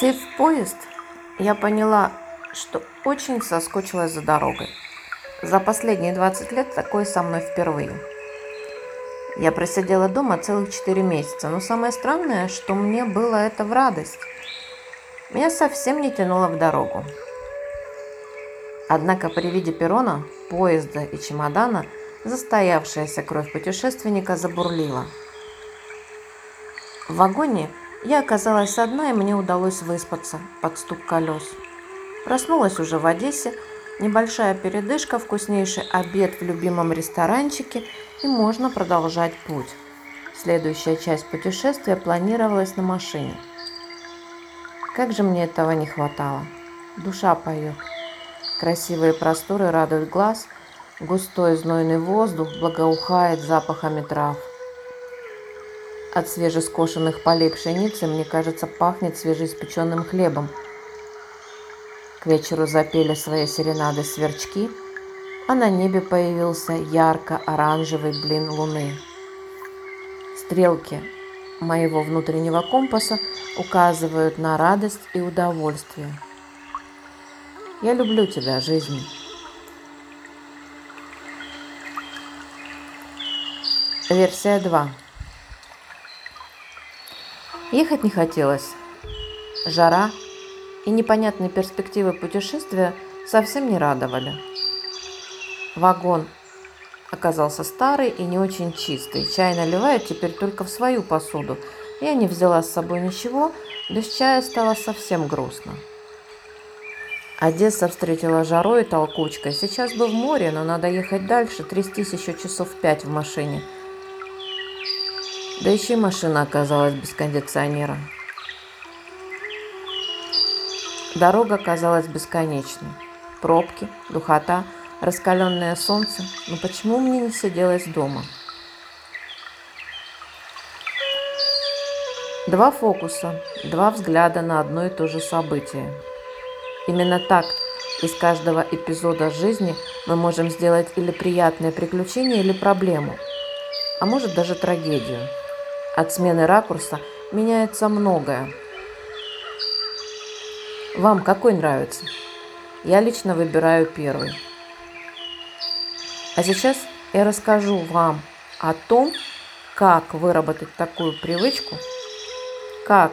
Сев в поезд, я поняла, что очень соскучилась за дорогой. За последние 20 лет такое со мной впервые. Я просидела дома целых 4 месяца, но самое странное, что мне было это в радость. Меня совсем не тянуло в дорогу. Однако при виде перрона, поезда и чемодана застоявшаяся кровь путешественника забурлила. В вагоне я оказалась одна, и мне удалось выспаться под стук колес. Проснулась уже в Одессе, небольшая передышка, вкуснейший обед в любимом ресторанчике, и можно продолжать путь. Следующая часть путешествия планировалась на машине. Как же мне этого не хватало. Душа поет. Красивые просторы радуют глаз, густой знойный воздух благоухает запахами трав – от свежескошенных полей пшеницы, мне кажется, пахнет свежеиспеченным хлебом. К вечеру запели свои серенады сверчки, а на небе появился ярко-оранжевый блин луны. Стрелки моего внутреннего компаса указывают на радость и удовольствие. Я люблю тебя, жизнь. Версия 2. Ехать не хотелось. Жара и непонятные перспективы путешествия совсем не радовали. Вагон оказался старый и не очень чистый. Чай наливают теперь только в свою посуду. Я не взяла с собой ничего, без чая стало совсем грустно. Одесса встретила жарой и толкучкой. Сейчас бы в море, но надо ехать дальше, трястись еще часов пять в машине – да еще машина оказалась без кондиционера. Дорога казалась бесконечной. Пробки, духота, раскаленное солнце. Но почему мне не сиделось дома? Два фокуса, два взгляда на одно и то же событие. Именно так из каждого эпизода жизни мы можем сделать или приятное приключение, или проблему, а может даже трагедию. От смены ракурса меняется многое. Вам какой нравится? Я лично выбираю первый. А сейчас я расскажу вам о том, как выработать такую привычку, как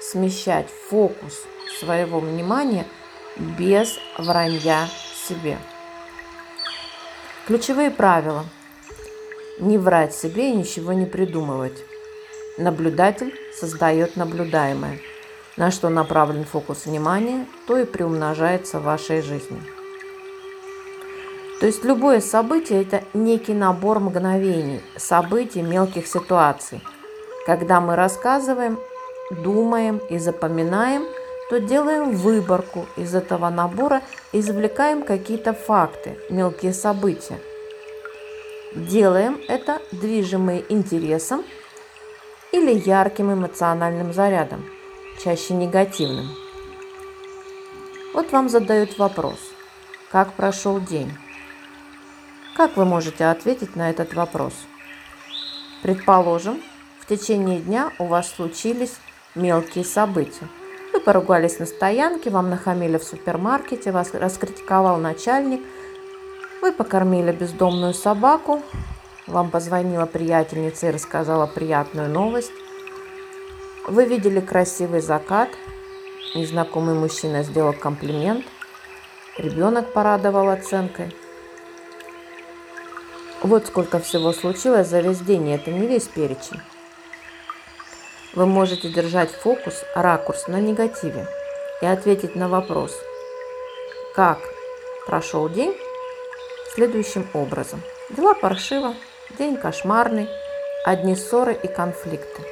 смещать фокус своего внимания без вранья себе. Ключевые правила. Не врать себе и ничего не придумывать. Наблюдатель создает наблюдаемое. На что направлен фокус внимания, то и приумножается в вашей жизни. То есть любое событие – это некий набор мгновений, событий, мелких ситуаций. Когда мы рассказываем, думаем и запоминаем, то делаем выборку из этого набора и извлекаем какие-то факты, мелкие события. Делаем это движимые интересом или ярким эмоциональным зарядом, чаще негативным. Вот вам задают вопрос, как прошел день? Как вы можете ответить на этот вопрос? Предположим, в течение дня у вас случились мелкие события. Вы поругались на стоянке, вам нахамили в супермаркете, вас раскритиковал начальник, вы покормили бездомную собаку, вам позвонила приятельница и рассказала приятную новость. Вы видели красивый закат. Незнакомый мужчина сделал комплимент. Ребенок порадовал оценкой. Вот сколько всего случилось за весь день, и это не весь перечень. Вы можете держать фокус, ракурс на негативе и ответить на вопрос, как прошел день, следующим образом. Дела паршиво, День кошмарный, одни ссоры и конфликты.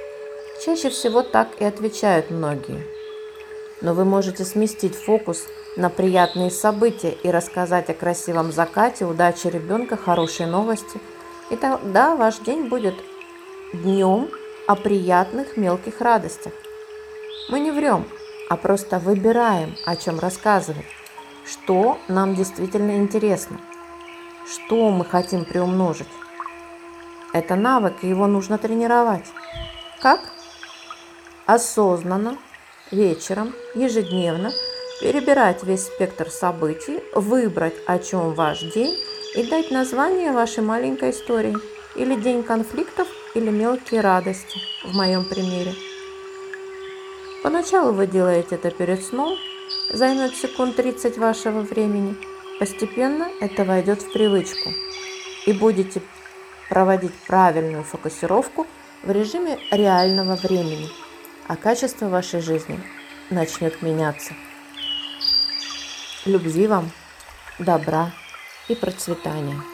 Чаще всего так и отвечают многие. Но вы можете сместить фокус на приятные события и рассказать о красивом закате, удаче ребенка, хорошей новости. И тогда ваш день будет днем о приятных мелких радостях. Мы не врем, а просто выбираем, о чем рассказывать, что нам действительно интересно, что мы хотим приумножить. Это навык, и его нужно тренировать. Как? Осознанно вечером, ежедневно перебирать весь спектр событий, выбрать, о чем ваш день и дать название вашей маленькой истории. Или день конфликтов, или мелкие радости, в моем примере. Поначалу вы делаете это перед сном, займет секунд 30 вашего времени. Постепенно это войдет в привычку. И будете проводить правильную фокусировку в режиме реального времени, а качество вашей жизни начнет меняться. Любви вам, добра и процветания.